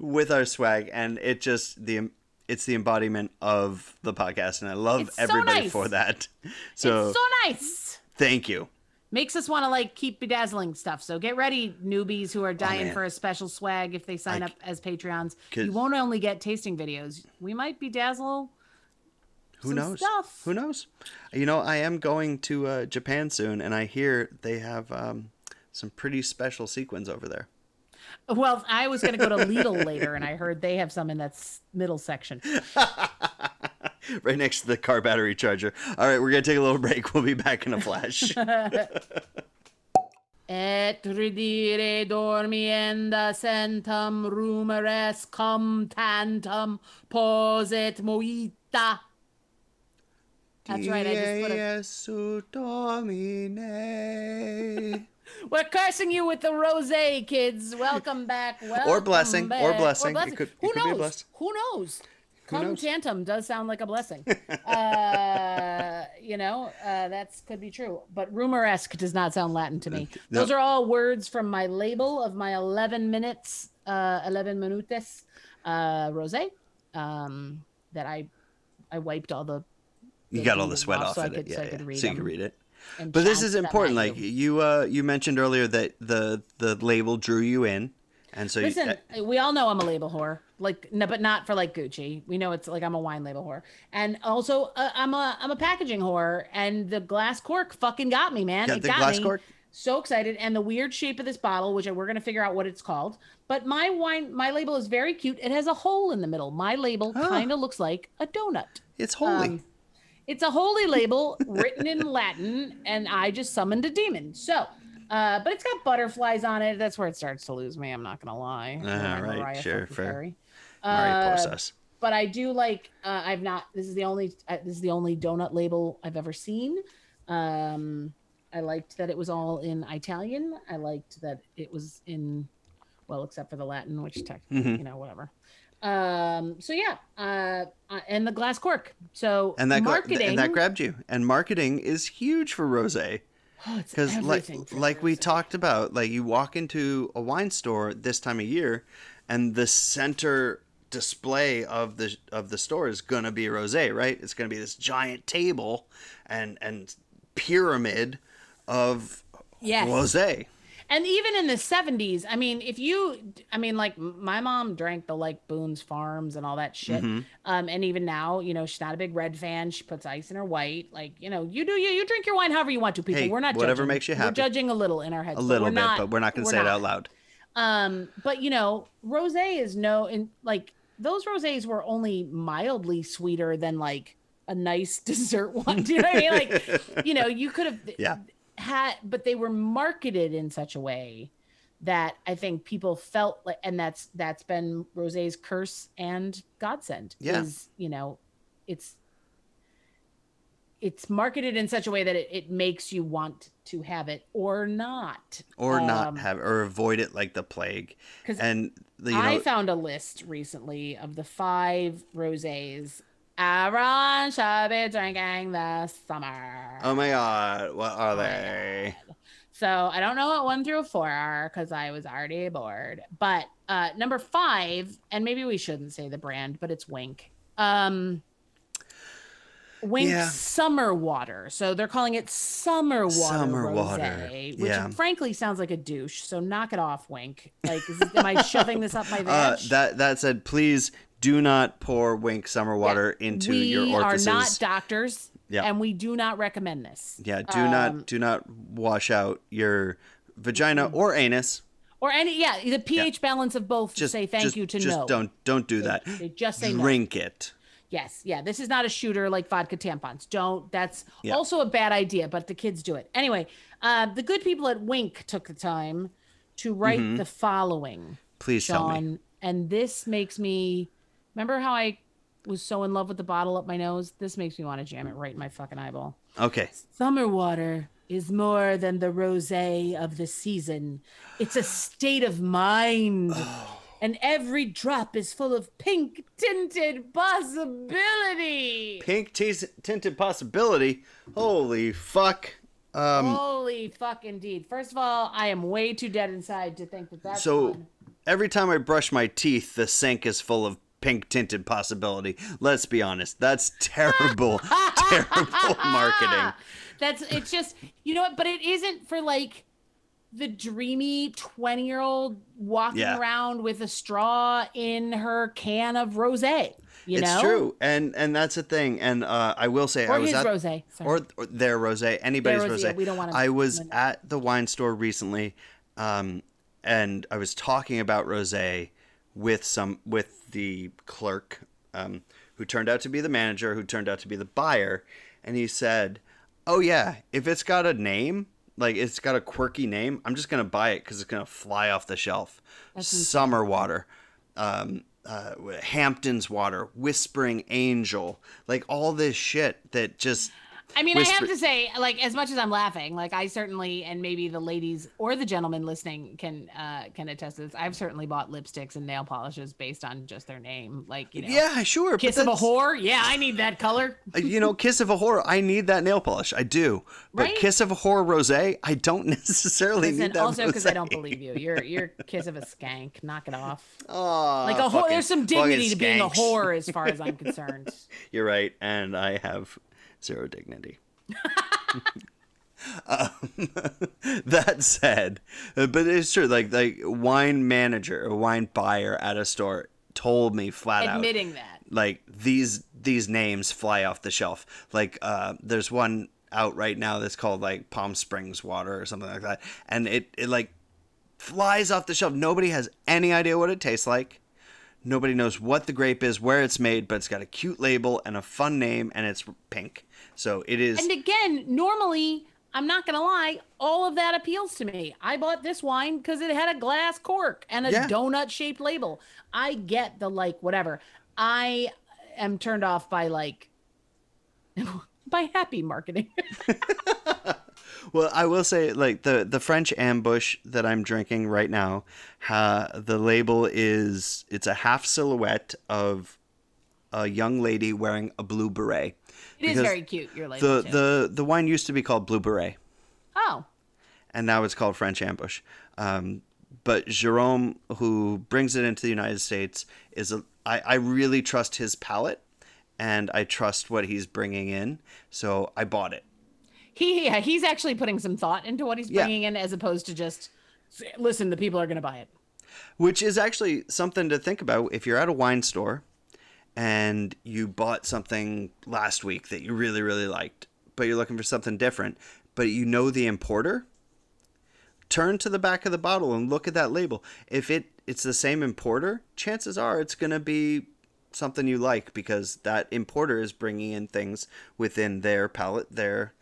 with our swag, and it just the it's the embodiment of the podcast, and I love It's so everybody nice. for that. So, it's so nice thank you. Makes us want to like keep bedazzling stuff. So get ready, newbies who are dying Oh, for a special swag if they sign I up as Patreons. You won't only get tasting videos. We might bedazzle. Who knows? stuff. Who knows? You know, I am going to uh, Japan soon, and I hear they have um, some pretty special sequins over there. Well, I was going to go to Lidl later, and I heard they have some in that middle section. right next to the car battery charger. All right, we're gonna take a little break. We'll be back in a flash. Et ridire dormienda centum rumores cum tantum posit moita. That's right. I just put a We're cursing you with the rosé, kids. Welcome back. Welcome Or blessing, or back. blessing. It could- it Who could knows? Who knows? Cum knows? tantum does sound like a blessing. uh, you know, uh, that's could be true. But rumoresque does not sound Latin to me. No. Those are all words from my label of my 11 minutes, uh, 11 minutes uh, rosé um, that I I wiped all the You got all the sweat off so I of it, could- yeah, so I yeah. could read so you can read it. But this is important. Like you. you, uh, you mentioned earlier that the the label drew you in, and so you, Listen, we all know I'm a label whore, like, no, but not for like Gucci. We know it's like I'm a wine label whore, and also uh, I'm a I'm a packaging whore, and the glass cork fucking got me, man. Yeah, it the got glass me. cork? So excited, and the weird shape of this bottle, which we're gonna figure out what it's called. But my wine, my label is very cute. It has a hole in the middle. My label Oh. kind of looks like a donut. it's holy. Um, it's a holy label written in Latin, and I just summoned a demon. So, uh, but it's got butterflies on it. That's where it starts to lose me. I'm not gonna lie. I'm right, Mariah sure, fair. Uh, Porcas. but I do like. Uh, I've not. This is the only. Uh, this is the only donut label I've ever seen. Um, I liked that it was all in Italian. I liked that it was in, well, except for the Latin, which technically, Mhm. you know, whatever. Um. So yeah. Uh. uh, And the glass cork. So And that marketing. and that grabbed you. And marketing is huge for rosé. Oh, because like like we talked about like you walk into a wine store this time of year and the center display of the of the store is gonna be rosé right? It's gonna be this giant table and and pyramid of Yes. rosé And even in the 70s, I mean, if you, I mean, like my mom drank the like Boone's Farms and all that shit. Mm-hmm. Um, and even now, you know, she's not a big red fan. She puts ice in her white. Like, you know, you do you, you drink your wine however you want to, people. Hey, we're not whatever judging. makes you happy We're judging a little in our heads. a little bit not- but we're not gonna we're say it out loud Um, but you know, rosé is no, in like those rosés were only mildly sweeter than like a nice dessert one. Do you know what I mean? Like, you know, you could have Yeah. Had, but they were marketed in such a way that I think people felt like, and that's that's been Rosé's curse and godsend. Yeah. is you know, it's it's marketed in such a way that it, it makes you want to have it or not or Um, not have or avoid it like the plague 'cause and you know I found a list recently of the five rosés everyone should be drinking this summer. oh my god what are they So I don't know what one through four are because I was already bored. But uh, number five, and maybe we shouldn't say the brand, but it's Wink. Um, Wink Yeah. Summer Water. So they're calling it Summer Water Summer Rosé, Water. which Yeah. frankly sounds like a douche. So knock it off, Wink. Like, is am I shoving this up my uh, that that said please do not pour wink summer water into we your orifices We are not doctors, Yeah. and we do not recommend this. Yeah, do Um, not do not wash out your vagina or anus. or any yeah the pH balance of both. Just say thank just, you to just no. don't don't do that. They just say no. Drink it. Yes, yeah. This is not a shooter like vodka tampons. Don't. That's Yeah. also a bad idea, but the kids do it anyway. Uh, the good people at Wink took the time to write the following, Please Mm-hmm. tell me. And this makes me. Remember how I was so in love with the bottle up my nose? This makes me want to jam it right in my fucking eyeball. Okay. Summer water is more than the rosé of the season. It's a state of mind. And every drop is full of pink tinted possibility. Pink teas- tinted possibility. Holy fuck. Um, Holy fuck, indeed. First of all, I am way too dead inside to think that that's so fun. every time I brush my teeth, the sink is full of pink tinted possibility. Let's be honest. That's terrible, terrible marketing. That's it's just you know what, but it isn't for like the dreamy 20 year old walking Yeah. around with a straw in her can of rosé. You it's know? true, and and that's a thing. And uh, I will say, Or I was at rosé. Sorry. or, or their rosé, anybody's Their rosé, rosé. yeah, we don't wanna I was at the wine store recently, um, and I was talking about rosé with some with the clerk, um, who turned out to be the manager, who turned out to be the buyer, and he said, "Oh yeah, if it's got a name." Like it's got a quirky name. I'm just gonna buy it because it's gonna fly off the shelf. Summer water, um, uh, Hampton's water, Whispering Angel, like all this shit that just I mean, I have to say, like, as much as I'm laughing, like, I certainly, and maybe the ladies or the gentlemen listening can uh can attest to this. I've certainly bought lipsticks and nail polishes based on just their name, like, you know, yeah, sure. kiss of a whore. Yeah, I need that color. Uh, you know, Kiss of a Whore, I need that nail polish. I do. But Right? Kiss of a Whore Rosé, I don't necessarily Listen, need that also because I don't believe you. You're you're kiss of a skank. Knock it off. Aw, Like a whore. There's some dignity to being a whore, as far as I'm concerned. You're right, and I have zero dignity. um, that said, uh, but it's true. Like like wine manager, wine buyer at a store told me flat out, Admitting that. like these these names fly off the shelf. Like uh, there's one out right now that's called like Palm Springs water or something like that, and it it like flies off the shelf. Nobody has any idea what it tastes like. Nobody knows what the grape is, where it's made, but it's got a cute label and a fun name, and it's pink. So it is. And again, normally, I'm not gonna lie, all of that appeals to me. I bought this wine because it had a glass cork and a Yeah. donut shaped label. I get the like whatever. I am turned off by like by happy marketing. Well, I will say, like the the French ambush that I'm drinking right now, ha, the label is it's a half silhouette of a young lady wearing a blue beret. It is very cute. Your label The too. the the wine used to be called Blue Beret, oh, and now it's called French ambush. Um, but Jerome, who brings it into the United States, is a I, I really trust his palate, and I trust what he's bringing in, so I bought it. He yeah, he's actually putting some thought into what he's Yeah. bringing in, as opposed to just listen. The people are gonna buy it. Which is actually something to think about if you're at a wine store and you bought something last week that you really, really liked, but you're looking for something different, but you know the importer. Turn to the back of the bottle and look at that label. If it it's the same importer, chances are it's going to be something you like because that importer is bringing in things within their palate, their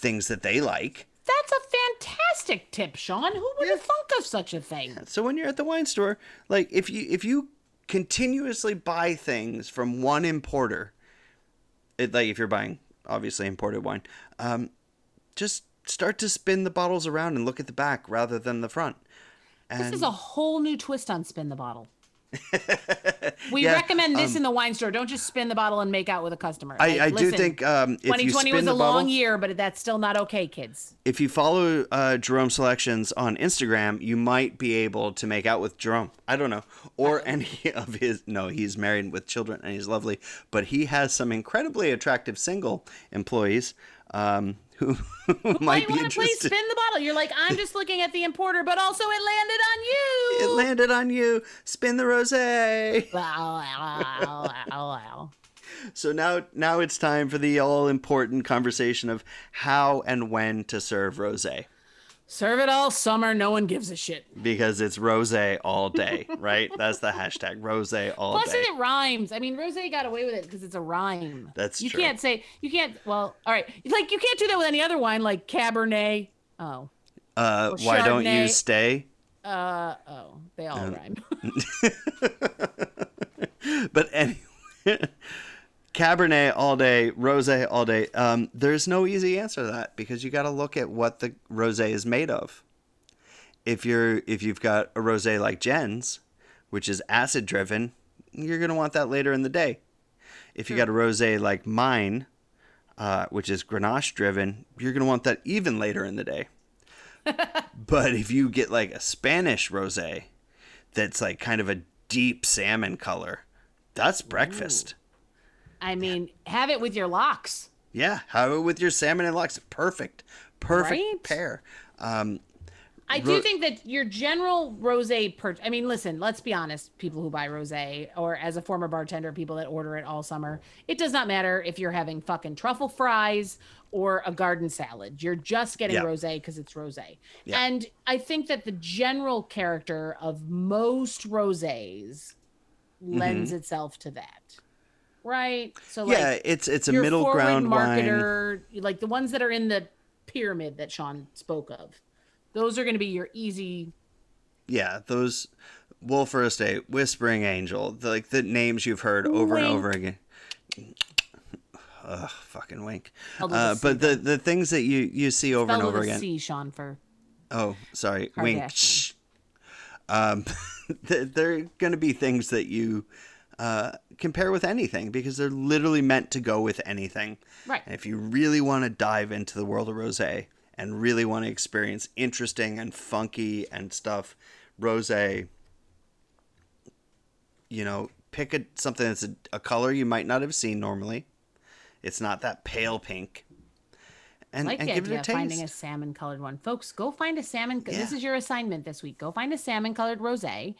things that they like. That's a fantastic tip, Sean. Who would have thunk of such a thing? So when you're at the wine store, like if you if you continuously buy things from one importer, it, like if you're buying obviously imported wine, um, just start to spin the bottles around and look at the back rather than the front. And This is a whole new twist on spin the bottle. we Yeah, recommend this in the wine store. Don't just spin the bottle and make out with a customer. I, Like, I do listen, think um, if you 2020 spin was a bottle, long year, but that's still not okay, kids. if you follow uh, Jerome Selections on Instagram, you might be able to make out with Jerome. I don't know, or any of his. No, he's married with children and he's lovely, but he has some incredibly attractive single employees um, who, who might be want to play spin the bottle. You're like, I'm just looking at the importer, but also it landed on you. It landed on you. Spin the rosé. Wow, wow, wow, wow. So now, now it's time for the all important conversation of how and when to serve rosé. Serve it all summer. No one gives a shit. because it's rose all day, right? That's the hashtag rose all Plus, day. it rhymes. I mean, Rose got away with it because it's a rhyme. That's true. you true. can't say you can't. Well, all right, like you can't do that with any other wine, like Cabernet. Oh, Uh, why don't you stay? uh, oh, they all rhyme. But anyway, Cabernet all day, rosé all day. Um, there's no easy answer to that because you got to look at what the rosé is made of. If you're if you've got a rosé like Jen's, which is acid driven, you're gonna want that later in the day. If you got a rosé like mine, uh, which is Grenache driven, you're gonna want that even later in the day. but if you get like a Spanish rosé, that's like kind of a deep salmon color, that's breakfast. I mean, have it with your lox. Yeah, have it with your salmon and lox. Perfect, perfect Right? pair. Um, I Ro- do think that your general rosé per I mean, listen, let's be honest, people who buy rosé or as a former bartender, people that order it all summer, it does not matter if you're having fucking truffle fries or a garden salad. You're just getting Yeah. rosé because it's rosé. Yeah. And I think that the general character of most rosés lends itself to that. Right? So like yeah, it's it's a middle ground wine. marketer, like the ones that are in the pyramid that Sean spoke of. Those are going to be your easy. Yeah, those Wölffer Estate, Whispering Angel, the, like the names you've heard over and over again. Ugh, fucking wink. A Uh, but the the things that you you see over and over again. C, Sean for Oh, sorry, wink. Kardashian. Shh. Um, th- they're going to be things that you uh, compare with anything because they're literally meant to go with anything. Right. And if you really want to dive into the world of rosé and really want to experience interesting and funky and stuff, rosé, you know, pick a, something that's a, a color you might not have seen normally. It's not that pale pink. And, like and the give it idea a of finding a salmon colored one. Folks, go find a salmon. This is your assignment this week. Go find a salmon colored rosé,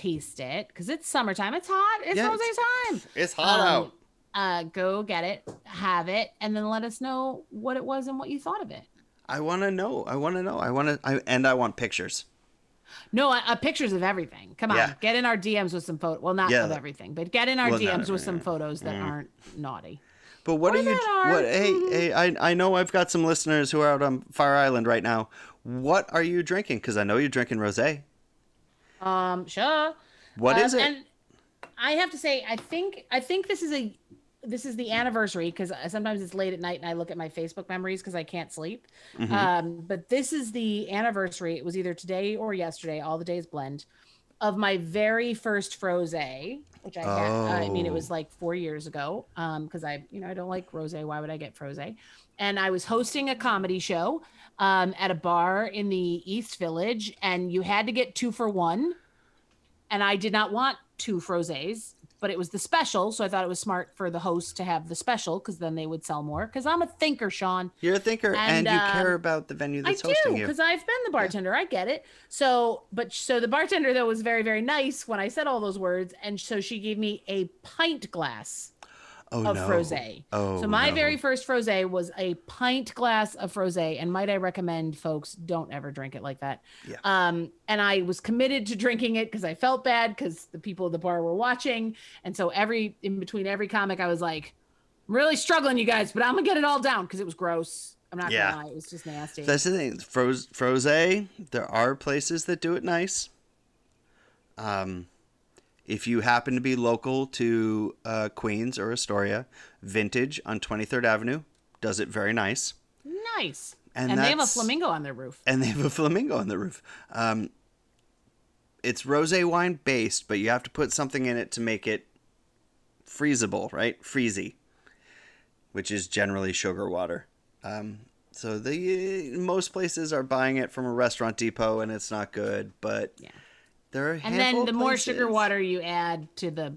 taste it because it's summertime. It's hot. It's Yeah, time. It's hot Um, out. Uh, go get it, have it, and then let us know what it was and what you thought of it. I want to know. I want to know. I want to. I, and I want pictures. No, uh, uh, pictures of everything. Come on, Yeah. get in our DMs with some photo. Well, not Yeah. of everything, but get in our Well, DMs with some. Mm. photos that aren't naughty. But what Or are you? are. What? Hey, hey! I I know I've got some listeners who are out on Fire Island right now. What are you drinking? Because I know you're drinking rosé. Um, sure. What Um, is it? And I have to say, I think I think this is a this is the anniversary because sometimes it's late at night and I look at my Facebook memories because I can't sleep. Mm-hmm. Um, but this is the anniversary. It was either today or yesterday. All the days blend of my very first froze, which I had. uh, I mean, it Oh. was like four years ago. Um, because I, you know, I don't like rosé. Why would I get froze? And I was hosting a comedy show um, at a bar in the East Village, and you had to get two for one and I did not want two frosés, but it was the special, so I thought it was smart for the host to have the special because then they would sell more. Because I'm a thinker, Sean. You're a thinker, and, and, you um, care about the venue I that's do hosting you. because I've been the bartender. I get it. So, but so the bartender though was very very nice when I said all those words, and so she gave me a pint glass Oh of no! frosé. Oh, so my no. very first frosé was a pint glass of frosé, and might I recommend folks don't ever drink it like that. Yeah. Um, and I was committed to drinking it because I felt bad because the people at the bar were watching, and so every in between every comic, I was like, "I'm really struggling, you guys, but I'm gonna get it all down because it was gross. I'm not Yeah. gonna lie, it was just nasty. That's the thing. Froze, frosé. There are places that do it nice. Um, if you happen to be local to uh, Queens or Astoria, Vintage on 23rd Avenue does it very nice. nice. And And, they have a flamingo on their roof. and they have a flamingo on the roof. Um, it's rosé wine based, but you have to put something in it to make it freezable, right? Freezy, which is generally sugar water. Um, so the most places are buying it from a restaurant depot, and it's not good. But Yeah. There are And then the more sugar water you add to the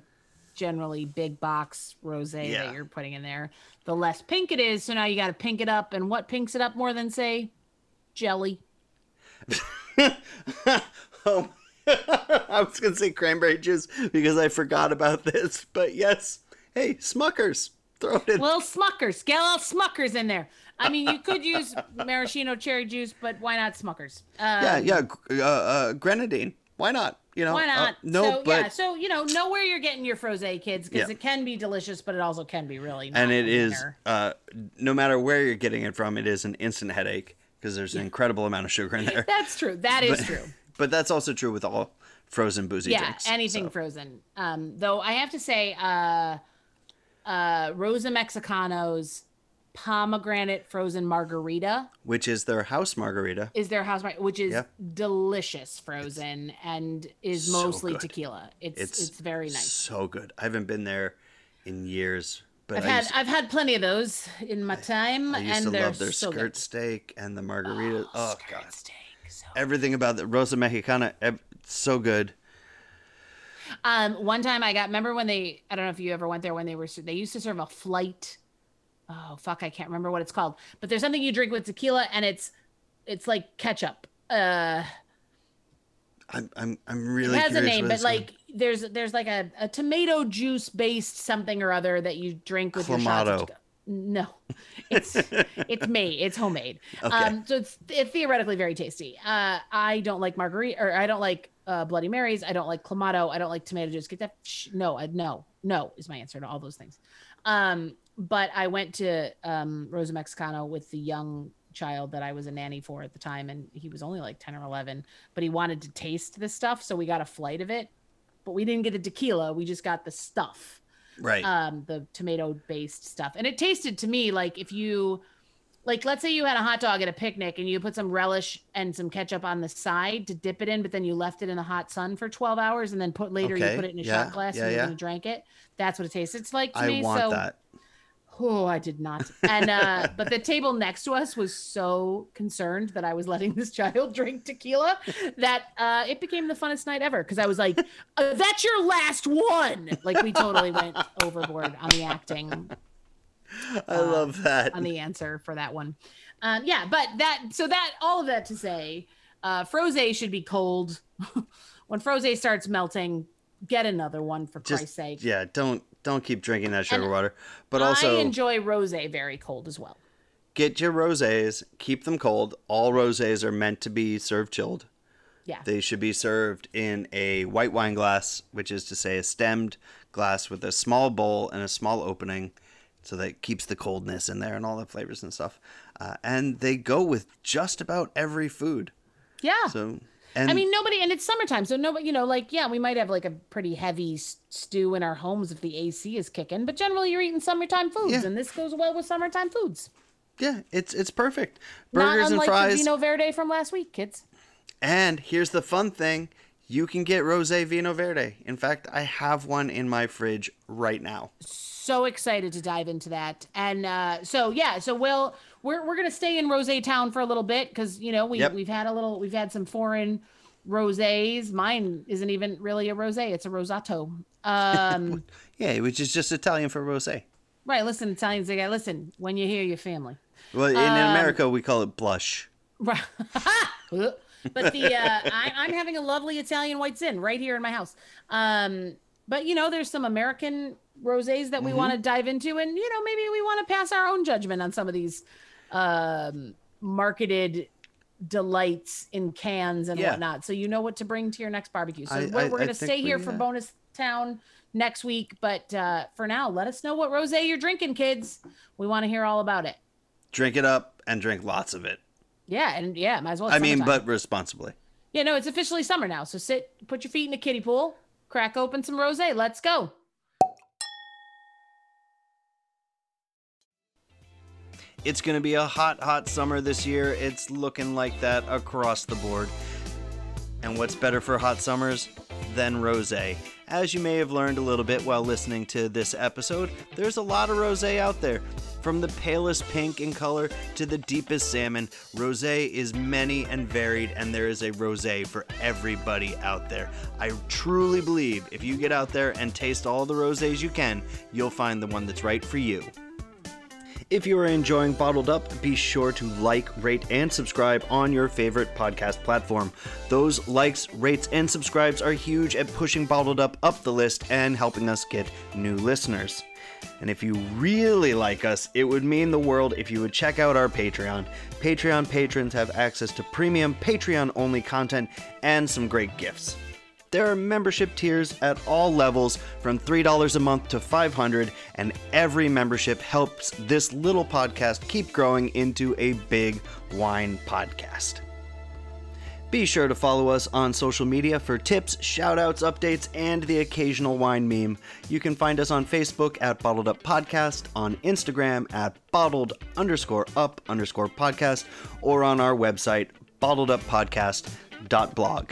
generally big box rosé Yeah. that you're putting in there, the less pink it is. So now you got to pink it up. And what pinks it up more than say jelly? oh, I was gonna say cranberry juice because I forgot about this, but yes. Hey, Smuckers. Throw it in. little Smuckers. Get a little Smuckers in there. I mean, you could use maraschino cherry juice, but why not Smuckers? Um, yeah, yeah. Uh, uh, grenadine. Why not? You know. Why uh, not? no, so, but yeah, so you know, know where you're getting your froze kids, because Yeah. it can be delicious, but it also can be really. Not and it is uh, no matter where you're getting it from, it is an instant headache because there's an incredible amount of sugar in there. That's true. That is But- true. But that's also true with all frozen boozy yeah, drinks. anything so. frozen. Um, though I have to say, uh, uh, Rosa Mexicano's pomegranate frozen margarita which is their house margarita. is their house, mar- which is Yeah. delicious frozen and is So mostly good. tequila. It's, It's it's very nice. So good. I haven't been there in years, but I've I had used, I've had plenty of those in my time, I used and to love their so skirt good. steak and the margarita. Oh, skirt god, steak, so everything about the Rosa Mexicano, so good. Um, one time I got remember when they I don't know if you ever went there when they were they used to serve a flight. Oh fuck, I can't remember what it's called. But there's something you drink with tequila and it's it's like ketchup. Uh I'm I'm I'm really it has a name, but going. like there's there's like a, a tomato juice based something or other that you drink with your shots. No, it's it's made. It's homemade. Okay. Um, so it's, it's theoretically very tasty. Uh, I don't like margarita, or I don't like uh, Bloody Marys. I don't like clamato. I don't like tomato juice. Get that? Sh- no, I, no, no is my answer to all those things. Um, but I went to um, Rosa Mexicano with the young child that I was a nanny for at the time, and he was only like ten or eleven. But he wanted to taste this stuff, so we got a flight of it. But we didn't get the tequila. We just got the stuff right. um the tomato based stuff and it tasted to me like if you like let's say you had a hot dog at a picnic and you put some relish and some ketchup on the side to dip it in but then you left it in the hot sun for 12 hours and then put later Okay, you put it in a yeah, shot glass yeah, and yeah. gonna drink it that's what it tastes it's like to I me want so that. Oh i did not and uh but the table next to us was so concerned that i was letting this child drink tequila that uh it became the funnest night ever because i was like uh, that's your last one like we totally went overboard on the acting I love that. on the answer for that one. Um, yeah, but that so that all of that to say, uh, froze should be cold. when froze starts melting, get another one for Just Christ's sake. yeah, don't don't keep drinking that sugar And water. But also I enjoy rose very cold as well. get your rosés, keep them cold. All rosés are meant to be served chilled. Yeah. They should be served in a white wine glass, which is to say a stemmed glass with a small bowl and a small opening so that keeps the coldness in there and all the flavors and stuff. Uh, and they go with just about every food. yeah. So and I mean, nobody, and it's summertime, so nobody, you know, like, yeah, we might have like a pretty heavy stew in our homes if the AC is kicking, but generally you're eating summertime foods, Yeah. and this goes well with summertime foods. yeah, it's it's perfect. Not Burgers and unlike fries. the Vinho Verde from last week, kids. And here's the fun thing you can get Rose Vinho Verde. In fact, I have one in my fridge right now. so excited to dive into that and uh so yeah so we'll we're, we're gonna stay in rose town for a little bit because you know we, Yep. we've had a little we've had some foreign rosés mine isn't even really a rosé it's a rosato um Yeah, which is just Italian for rose. right listen italians they got listen when you hear your family Well, in, Um, America, we call it blush. Right. but the uh, I, I'm having a lovely Italian white zin right here in my house. Um, but you know, there's some American rosés that we want to dive into, and you know, maybe we want to pass our own judgment on some of these um, marketed delights in cans and Yeah. whatnot. So you know what to bring to your next barbecue. So I- we're, we're gonna think stay here we, for uh, bonus town next week. But uh, for now, let us know what rosé you're drinking, kids. We want to hear all about it. Drink it up and drink lots of it. Yeah, and yeah, might as well. I mean, summertime. but responsibly. Yeah, no, it's officially summer now. So sit, put your feet in a kiddie pool, crack open some rosé. Let's go. It's going to be a hot, hot summer this year. It's looking like that across the board. And what's better for hot summers than rosé? As you may have learned a little bit while listening to this episode, there's a lot of rosé out there. From the palest pink in color to the deepest salmon, rosé is many and varied, and there is a rosé for everybody out there. I truly believe if you get out there and taste all the rosés you can, you'll find the one that's right for you. If you are enjoying Bottled Up, be sure to like, rate, and subscribe on your favorite podcast platform. Those likes, rates, and subscribes are huge at pushing Bottled Up up the list and helping us get new listeners. And if you really like us, it would mean the world if you would check out our Patreon. Patreon patrons have access to premium Patreon only content and some great gifts. There are membership tiers at all levels from $3 a month to $500 and every membership helps this little podcast keep growing into a big wine podcast. Be sure to follow us on social media for tips, shoutouts, updates, and the occasional wine meme. You can find us on Facebook at Bottled Up Podcast, on Instagram at bottled underscore up underscore podcast, or on our website, bottleduppodcast.blog.